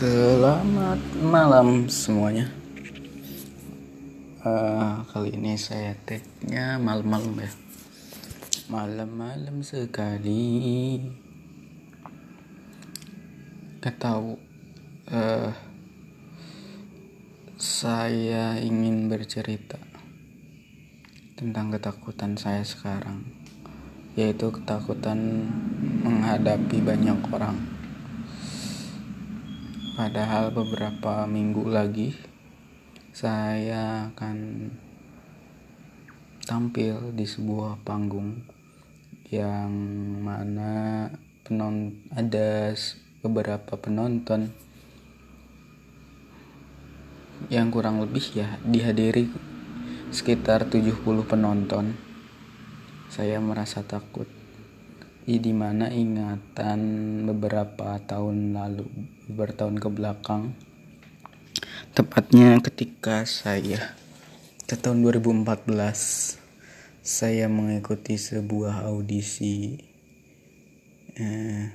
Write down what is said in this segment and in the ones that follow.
Selamat malam semuanya. Uh, kali ini saya tagnya malam-malam ya. Malam-malam sekali. Gak tahu. Uh, saya ingin bercerita tentang ketakutan saya sekarang, yaitu ketakutan menghadapi banyak orang Padahal beberapa minggu lagi saya akan tampil di sebuah panggung yang mana penon ada beberapa penonton yang kurang lebih ya dihadiri sekitar 70 penonton. Saya merasa takut di mana ingatan beberapa tahun lalu beberapa tahun ke belakang? Tepatnya ketika saya ke tahun 2014 saya mengikuti sebuah audisi eh,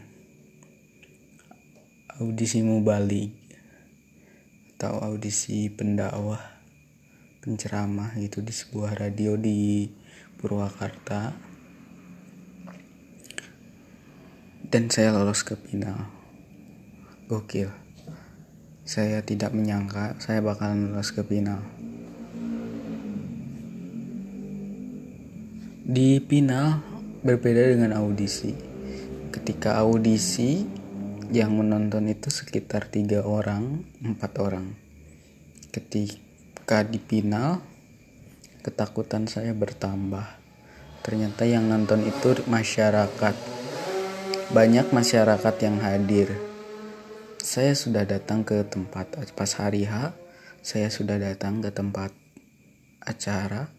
audisi mubalik atau audisi pendakwah penceramah itu di sebuah radio di Purwakarta dan saya lolos ke final. Gokil. Saya tidak menyangka saya bakalan lolos ke final. Di final berbeda dengan audisi. Ketika audisi yang menonton itu sekitar tiga orang empat orang. Ketika di final ketakutan saya bertambah. Ternyata yang nonton itu masyarakat banyak masyarakat yang hadir. Saya sudah datang ke tempat pas hari H, saya sudah datang ke tempat acara.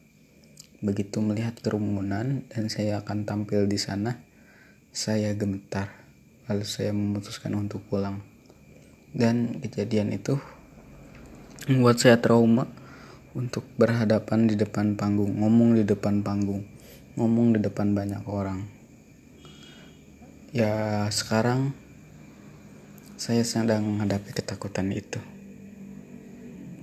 Begitu melihat kerumunan dan saya akan tampil di sana, saya gemetar. Lalu saya memutuskan untuk pulang. Dan kejadian itu membuat saya trauma untuk berhadapan di depan panggung, ngomong di depan panggung, ngomong di depan banyak orang ya sekarang saya sedang menghadapi ketakutan itu